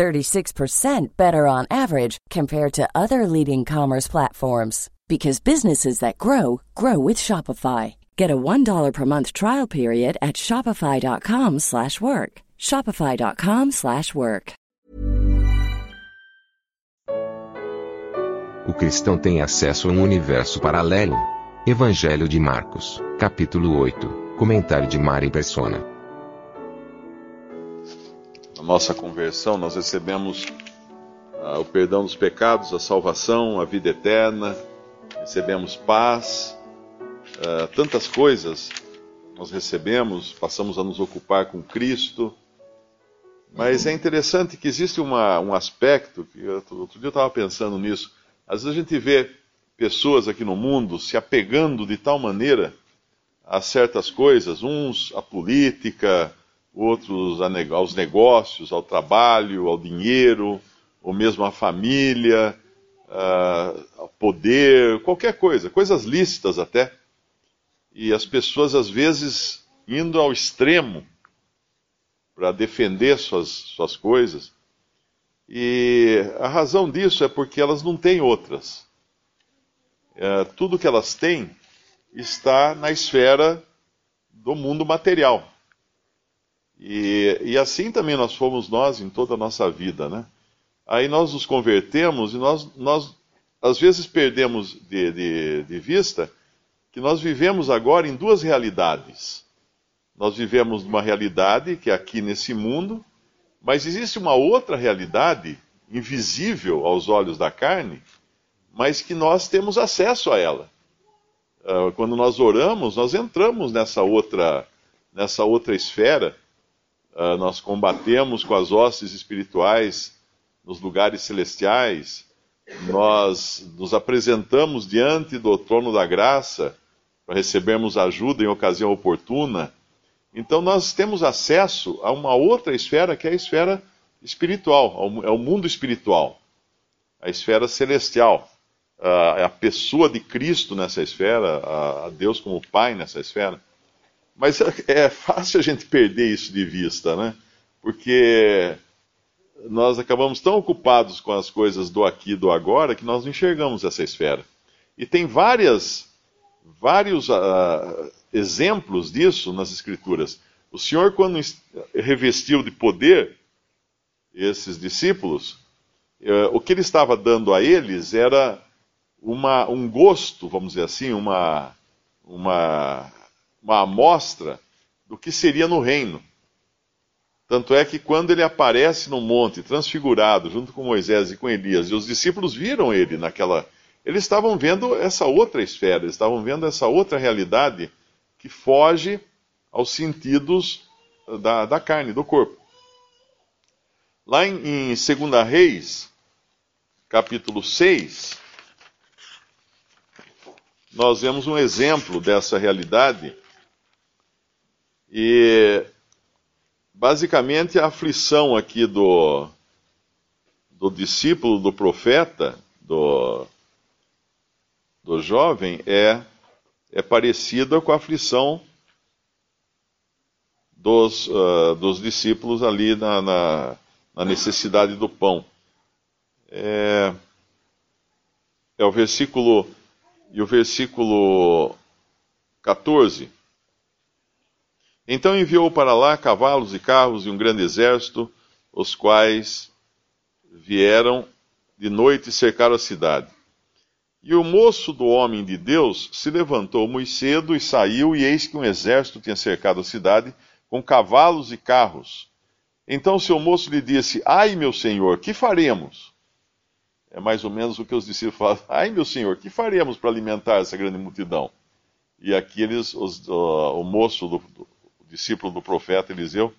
36% better on average compared to other leading commerce platforms because businesses that grow grow with Shopify. Get a $1 per month trial period at shopify.com/work. shopify.com/work. O cristão tem acesso a um universo paralelo. Evangelho de Marcos, capítulo 8. Comentário de Mari Persona. Na nossa conversão, nós recebemos ah, o perdão dos pecados, a salvação, a vida eterna, recebemos paz, uh, tantas coisas nós recebemos, passamos a nos ocupar com Cristo. Mas é interessante que existe uma, um aspecto, que eu, outro dia eu estava pensando nisso, às vezes a gente vê pessoas aqui no mundo se apegando de tal maneira a certas coisas, uns à política, outros aos negócios, ao trabalho, ao dinheiro, ou mesmo à família, uh, poder, qualquer coisa, coisas lícitas até. E as pessoas, às vezes, indo ao extremo para defender suas, suas coisas. E a razão disso é porque elas não têm outras. Uh, tudo que elas têm está na esfera do mundo material. E, e assim também nós fomos nós em toda a nossa vida, né? aí nós nos convertemos e nós, nós às vezes perdemos de, de, de vista que nós vivemos agora em duas realidades. Nós vivemos numa realidade que é aqui nesse mundo, mas existe uma outra realidade invisível aos olhos da carne, mas que nós temos acesso a ela. Ah, quando nós oramos, nós entramos nessa outra, nessa outra esfera, ah, nós combatemos com as hostes espirituais nos lugares celestiais, nós nos apresentamos diante do trono da graça para recebermos ajuda em ocasião oportuna. Então nós temos acesso a uma outra esfera que é a esfera espiritual, é o mundo espiritual, a esfera celestial. É a pessoa de Cristo nessa esfera, a Deus como Pai nessa esfera. Mas é fácil a gente perder isso de vista, né? Porque nós acabamos tão ocupados com as coisas do aqui e do agora que nós não enxergamos essa esfera. E tem várias, vários uh, exemplos disso nas Escrituras. O Senhor, quando revestiu de poder esses discípulos, uh, o que ele estava dando a eles era uma, um gosto, vamos dizer assim, uma, uma, uma amostra do que seria no reino. Tanto é que quando ele aparece no monte, transfigurado, junto com Moisés e com Elias, e os discípulos viram ele naquela. Eles estavam vendo essa outra esfera, eles estavam vendo essa outra realidade que foge aos sentidos da, da carne, do corpo. Lá em, em 2 Reis, capítulo 6, nós vemos um exemplo dessa realidade. E Basicamente, a aflição aqui do, do discípulo do profeta, do, do jovem, é, é parecida com a aflição dos, uh, dos discípulos ali na, na, na, necessidade do pão. É, é o versículo. E o versículo 14 então enviou para lá cavalos e carros e um grande exército, os quais vieram de noite e cercaram a cidade. E o moço do homem de Deus se levantou muito cedo e saiu, e eis que um exército tinha cercado a cidade com cavalos e carros. Então seu moço lhe disse: Ai, meu senhor, que faremos? É mais ou menos o que os discípulos falam: Ai, meu senhor, que faremos para alimentar essa grande multidão? E aqui eles, os, uh, o moço do, discípulo do profeta Eliseu: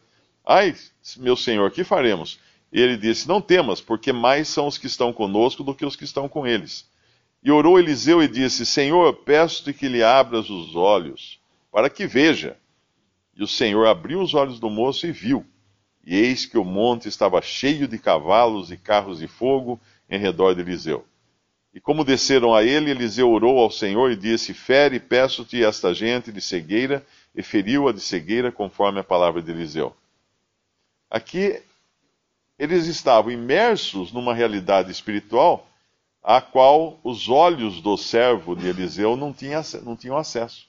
Ai, meu senhor, que faremos? Ele disse: Não temas, porque mais são os que estão conosco do que os que estão com eles. E orou Eliseu e disse: Senhor, peço-te que lhe abras os olhos, para que veja. E o Senhor abriu os olhos do moço e viu. E eis que o monte estava cheio de cavalos e carros de fogo em redor de Eliseu. E como desceram a ele, Eliseu orou ao Senhor e disse: Fere, peço-te esta gente de cegueira, e feriu-a de cegueira, conforme a palavra de Eliseu. Aqui, eles estavam imersos numa realidade espiritual a qual os olhos do servo de Eliseu não, tinha, não tinham acesso,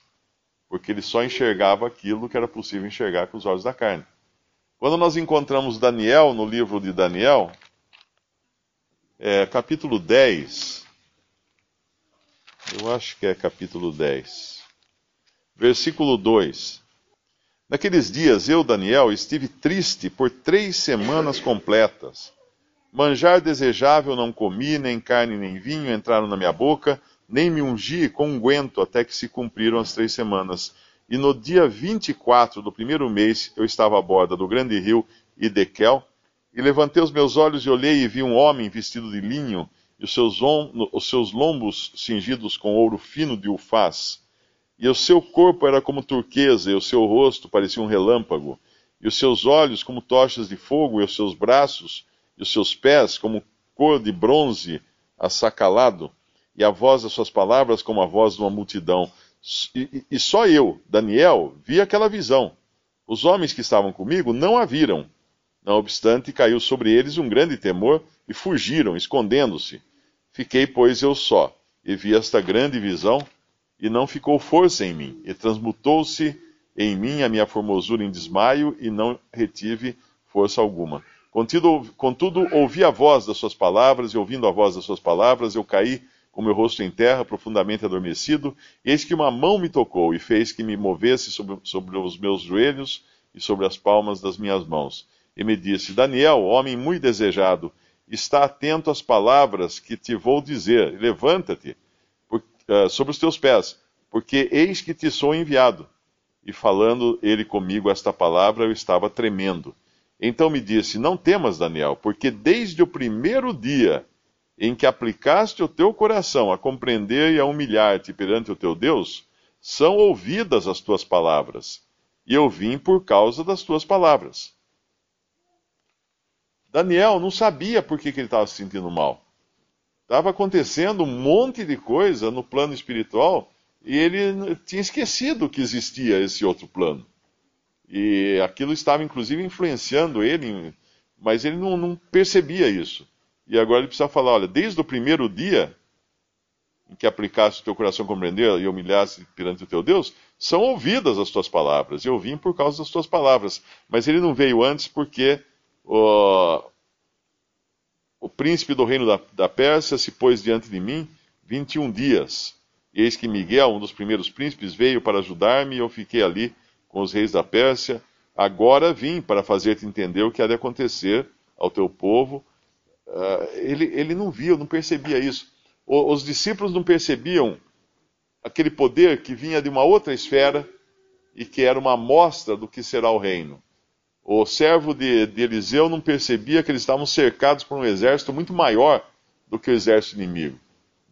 porque ele só enxergava aquilo que era possível enxergar com os olhos da carne. Quando nós encontramos Daniel no livro de Daniel, é, capítulo 10, eu acho que é capítulo 10, versículo 2. Naqueles dias eu, Daniel, estive triste por três semanas completas Manjar desejável não comi, nem carne nem vinho entraram na minha boca, nem me ungi com unguento até que se cumpriram as três semanas. E no dia 24 do primeiro mês eu estava à borda do grande rio Idekel, e levantei os meus olhos e olhei e vi um homem vestido de linho, e os seus, os seus lombos cingidos com ouro fino de ufaz. E o seu corpo era como turquesa, e o seu rosto parecia um relâmpago, e os seus olhos como tochas de fogo, e os seus braços e os seus pés como cor de bronze assacalado, e a voz das suas palavras como a voz de uma multidão. E, e, só eu, Daniel, vi aquela visão. Os homens que estavam comigo não a viram. Não obstante, caiu sobre eles um grande temor e fugiram, escondendo-se. Fiquei, pois, eu só, e vi esta grande visão, e não ficou força em mim, e transmutou-se em mim a minha formosura em desmaio, e não retive força alguma. Contudo, contudo, ouvi a voz das suas palavras, e ouvindo a voz das suas palavras, eu caí com meu rosto em terra, profundamente adormecido, eis que uma mão me tocou e fez que me movesse sobre, sobre os meus joelhos e sobre as palmas das minhas mãos. E me disse: Daniel, homem muito desejado, está atento às palavras que te vou dizer. Levanta-te uh, sobre os teus pés, porque eis que te sou enviado. E falando ele comigo esta palavra, eu estava tremendo. Então me disse: Não temas, Daniel, porque desde o primeiro dia em que aplicaste o teu coração a compreender e a humilhar-te perante o teu Deus, são ouvidas as tuas palavras, e eu vim por causa das tuas palavras. Daniel não sabia por que, que ele estava se sentindo mal. Estava acontecendo um monte de coisa no plano espiritual e ele tinha esquecido que existia esse outro plano. E aquilo estava, inclusive, influenciando ele, mas ele não, não percebia isso. E agora ele precisa falar: olha, desde o primeiro dia em que aplicasse o teu coração compreender e humilhasse perante o teu Deus, são ouvidas as tuas palavras. Eu vim por causa das tuas palavras. Mas ele não veio antes porque o, o príncipe do reino da, da Pérsia se pôs diante de mim 21 dias. E eis que Miguel, um dos primeiros príncipes, veio para ajudar-me e eu fiquei ali com os reis da Pérsia. Agora vim para fazer-te entender o que há de acontecer ao teu povo. Uh, ele, ele não via, não percebia isso. O, os discípulos não percebiam aquele poder que vinha de uma outra esfera e que era uma amostra do que será o reino. O servo de, de Eliseu não percebia que eles estavam cercados por um exército muito maior do que o exército inimigo.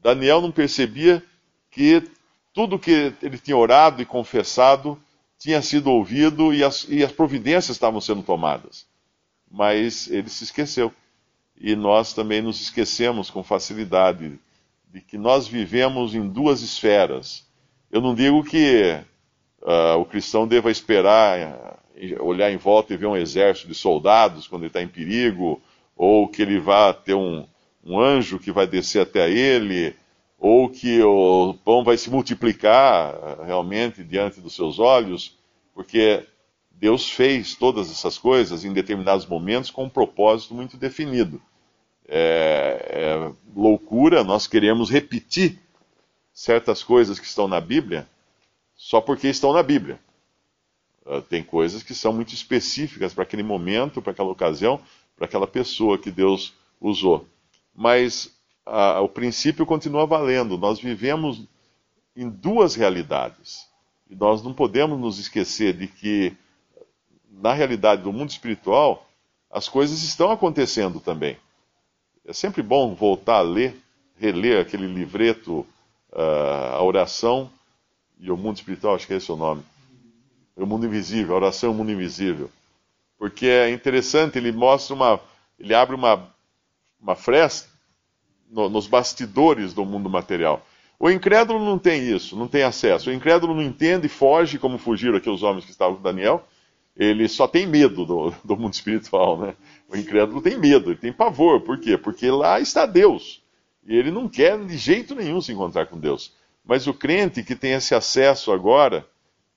Daniel não percebia que tudo que ele tinha orado e confessado tinha sido ouvido e as, e as providências estavam sendo tomadas. Mas ele se esqueceu. E nós também nos esquecemos com facilidade de que nós vivemos em duas esferas. Eu não digo que uh, o cristão deva esperar, olhar em volta e ver um exército de soldados quando ele está em perigo, ou que ele vá ter um, um anjo que vai descer até ele, ou que o pão vai se multiplicar eh, realmente diante dos seus olhos, porque Deus fez todas essas coisas em determinados momentos com um propósito muito definido. É, é loucura nós queremos repetir certas coisas que estão na Bíblia só porque estão na Bíblia. Uh, tem coisas que são muito específicas para aquele momento, para aquela ocasião, para aquela pessoa que Deus usou. Mas a, o princípio continua valendo. Nós vivemos em duas realidades. E nós não podemos nos esquecer de que, na realidade do mundo espiritual, as coisas estão acontecendo também. É sempre bom voltar a ler, reler aquele livreto, uh, a oração e o mundo espiritual, acho que é esse o nome. O mundo invisível, a oração e o mundo invisível. Porque é interessante, ele mostra uma. ele abre uma, uma fresta no, nos bastidores do mundo material. O incrédulo não tem isso, não tem acesso. O incrédulo não entende, foge, como fugiram aqui os homens que estavam com Daniel. Ele só tem medo do, do mundo espiritual, né? O incrédulo tem medo, ele tem pavor. Por quê? Porque lá está Deus. E ele não quer de jeito nenhum se encontrar com Deus. Mas o crente que tem esse acesso agora,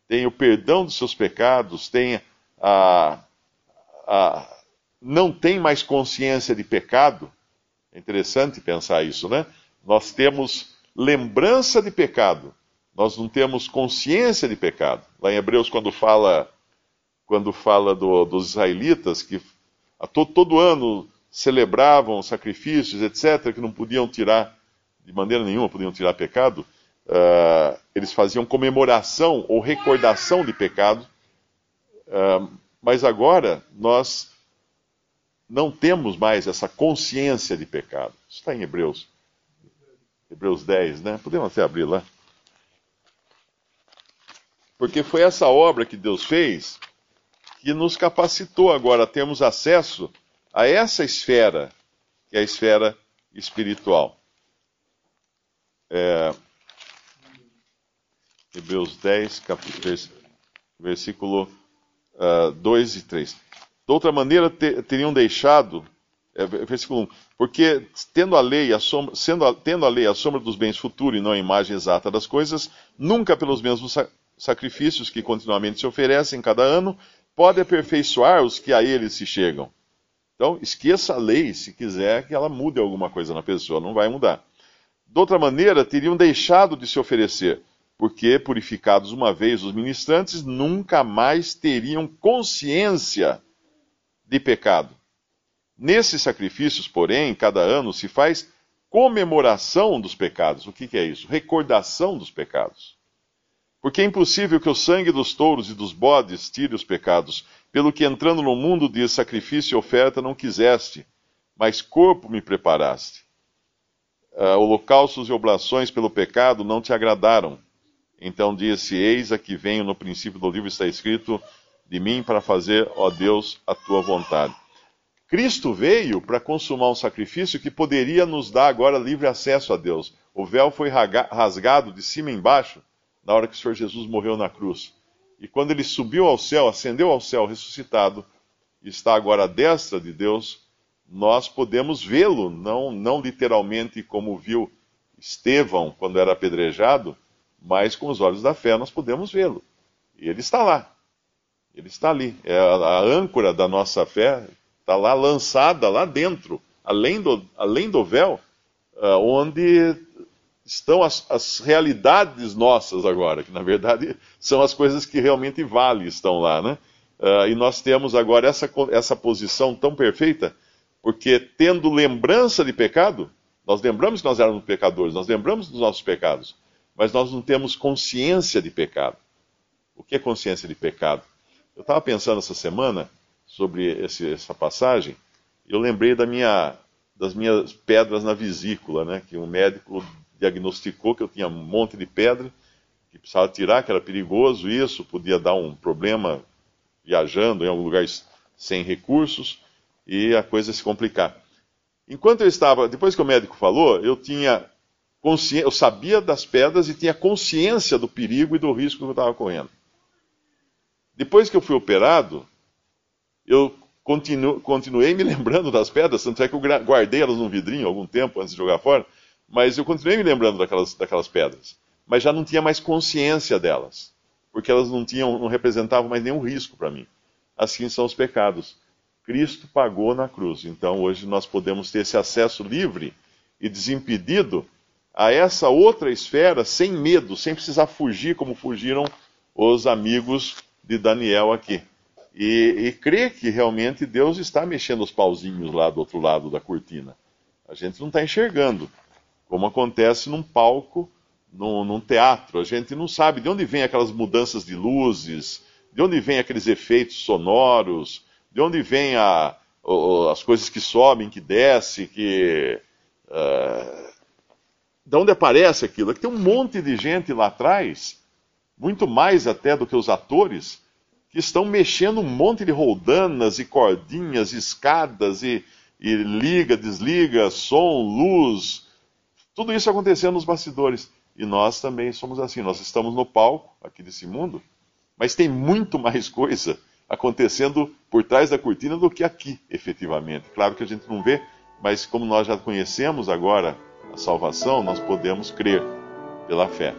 tem o perdão dos seus pecados, tem a, a, não tem mais consciência de pecado. É interessante pensar isso, né? Nós temos lembrança de pecado, nós não temos consciência de pecado. Lá em Hebreus, quando fala, quando fala do, dos israelitas que a todo, todo ano celebravam sacrifícios, etc., que não podiam tirar, de maneira nenhuma, podiam tirar pecado, uh, eles faziam comemoração ou recordação de pecado, uh, mas agora nós não temos mais essa consciência de pecado. Isso está em Hebreus. Hebreus 10, né? Podemos até abrir lá. Porque foi essa obra que Deus fez que nos capacitou agora a termos acesso a essa esfera, que é a esfera espiritual. É, Hebreus 10, versículo uh, ah, 2 e 3. De outra maneira, ter, teriam deixado, é, versículo 1, porque tendo a lei a sombra, sendo a, tendo a lei a sombra dos bens futuros e não a imagem exata das coisas, nunca pelos mesmos sacrifícios que continuamente se oferecem cada ano, pode aperfeiçoar os que a ele se chegam. Então, esqueça a lei se quiser que ela mude alguma coisa na pessoa, não vai mudar. De outra maneira, teriam deixado de se oferecer, porque, purificados uma vez os ministrantes, nunca mais teriam consciência de pecado. Nesses sacrifícios, porém, cada ano se faz comemoração dos pecados. O que, que é isso? Recordação dos pecados. Porque é impossível que o sangue dos touros e dos bodes tire os pecados, pelo que entrando no mundo de sacrifício e oferta não quiseste, mas corpo me preparaste. Uh, holocaustos e oblações pelo pecado não te agradaram. Então disse: Eis a que venho no princípio do livro está escrito de mim para fazer, ó Deus, a tua vontade. Cristo veio para consumar um sacrifício que poderia nos dar agora livre acesso a Deus. O véu foi rasgado de cima embaixo na hora que o Senhor Jesus morreu na cruz. E quando ele subiu ao céu, ascendeu ao céu ressuscitado, está agora à destra de Deus, nós podemos vê-lo, não, não literalmente como viu Estevão quando era apedrejado, mas com os olhos da fé nós podemos vê-lo. E ele está lá. Ele está ali. É a, âncora da nossa fé está lá lançada lá dentro, além do, além do véu, uh, onde estão as, as, realidades nossas agora, que na verdade são as coisas que realmente valem, estão lá, né? Uh, e nós temos agora essa, essa posição tão perfeita, porque tendo lembrança de pecado, nós lembramos que nós éramos pecadores, nós lembramos dos nossos pecados, mas nós não temos consciência de pecado. O que é consciência de pecado? Eu estava pensando essa semana sobre esse, essa passagem, e eu lembrei da minha, das minhas pedras na vesícula, né? Que um médico diagnosticou que eu tinha um monte de pedra, que precisava tirar, que era perigoso isso, podia dar um problema viajando em algum lugar sem recursos e a coisa se complicar. Enquanto eu estava, depois que o médico falou, eu tinha eu sabia das pedras e tinha consciência do perigo e do risco que eu estava correndo. Depois que eu fui operado, eu continuo, continuei me lembrando das pedras, tanto é que eu guardei elas num vidrinho algum tempo antes de jogar fora. Mas eu continuei me lembrando daquelas, daquelas pedras. Mas já não tinha mais consciência delas. Porque elas não, tinham, não representavam mais nenhum risco para mim. Assim são os pecados. Cristo pagou na cruz. Então hoje nós podemos ter esse acesso livre e desimpedido a essa outra esfera sem medo, sem precisar fugir como fugiram os amigos de Daniel aqui. E, e crer que realmente Deus está mexendo os pauzinhos lá do outro lado da cortina. A gente não está enxergando como acontece num palco, num, num, teatro. A gente não sabe de onde vem aquelas mudanças de luzes, de onde vem aqueles efeitos sonoros, de onde vem a, as coisas que sobem, que descem, que. Uh, de onde aparece aquilo? É que tem um monte de gente lá atrás, muito mais até do que os atores, que estão mexendo um monte de roldanas e cordinhas, escadas e, e liga, desliga, som, luz, tudo isso acontecendo nos bastidores. E nós também somos assim, nós estamos no palco aqui desse mundo, mas tem muito mais coisa acontecendo por trás da cortina do que aqui, efetivamente. Claro que a gente não vê, mas como nós já conhecemos agora a salvação, nós podemos crer pela fé.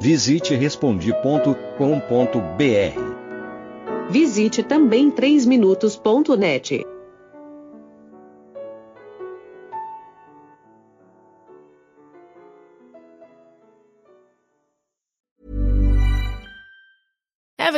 Visite respondi.com.br. Visite também 3minutos.net.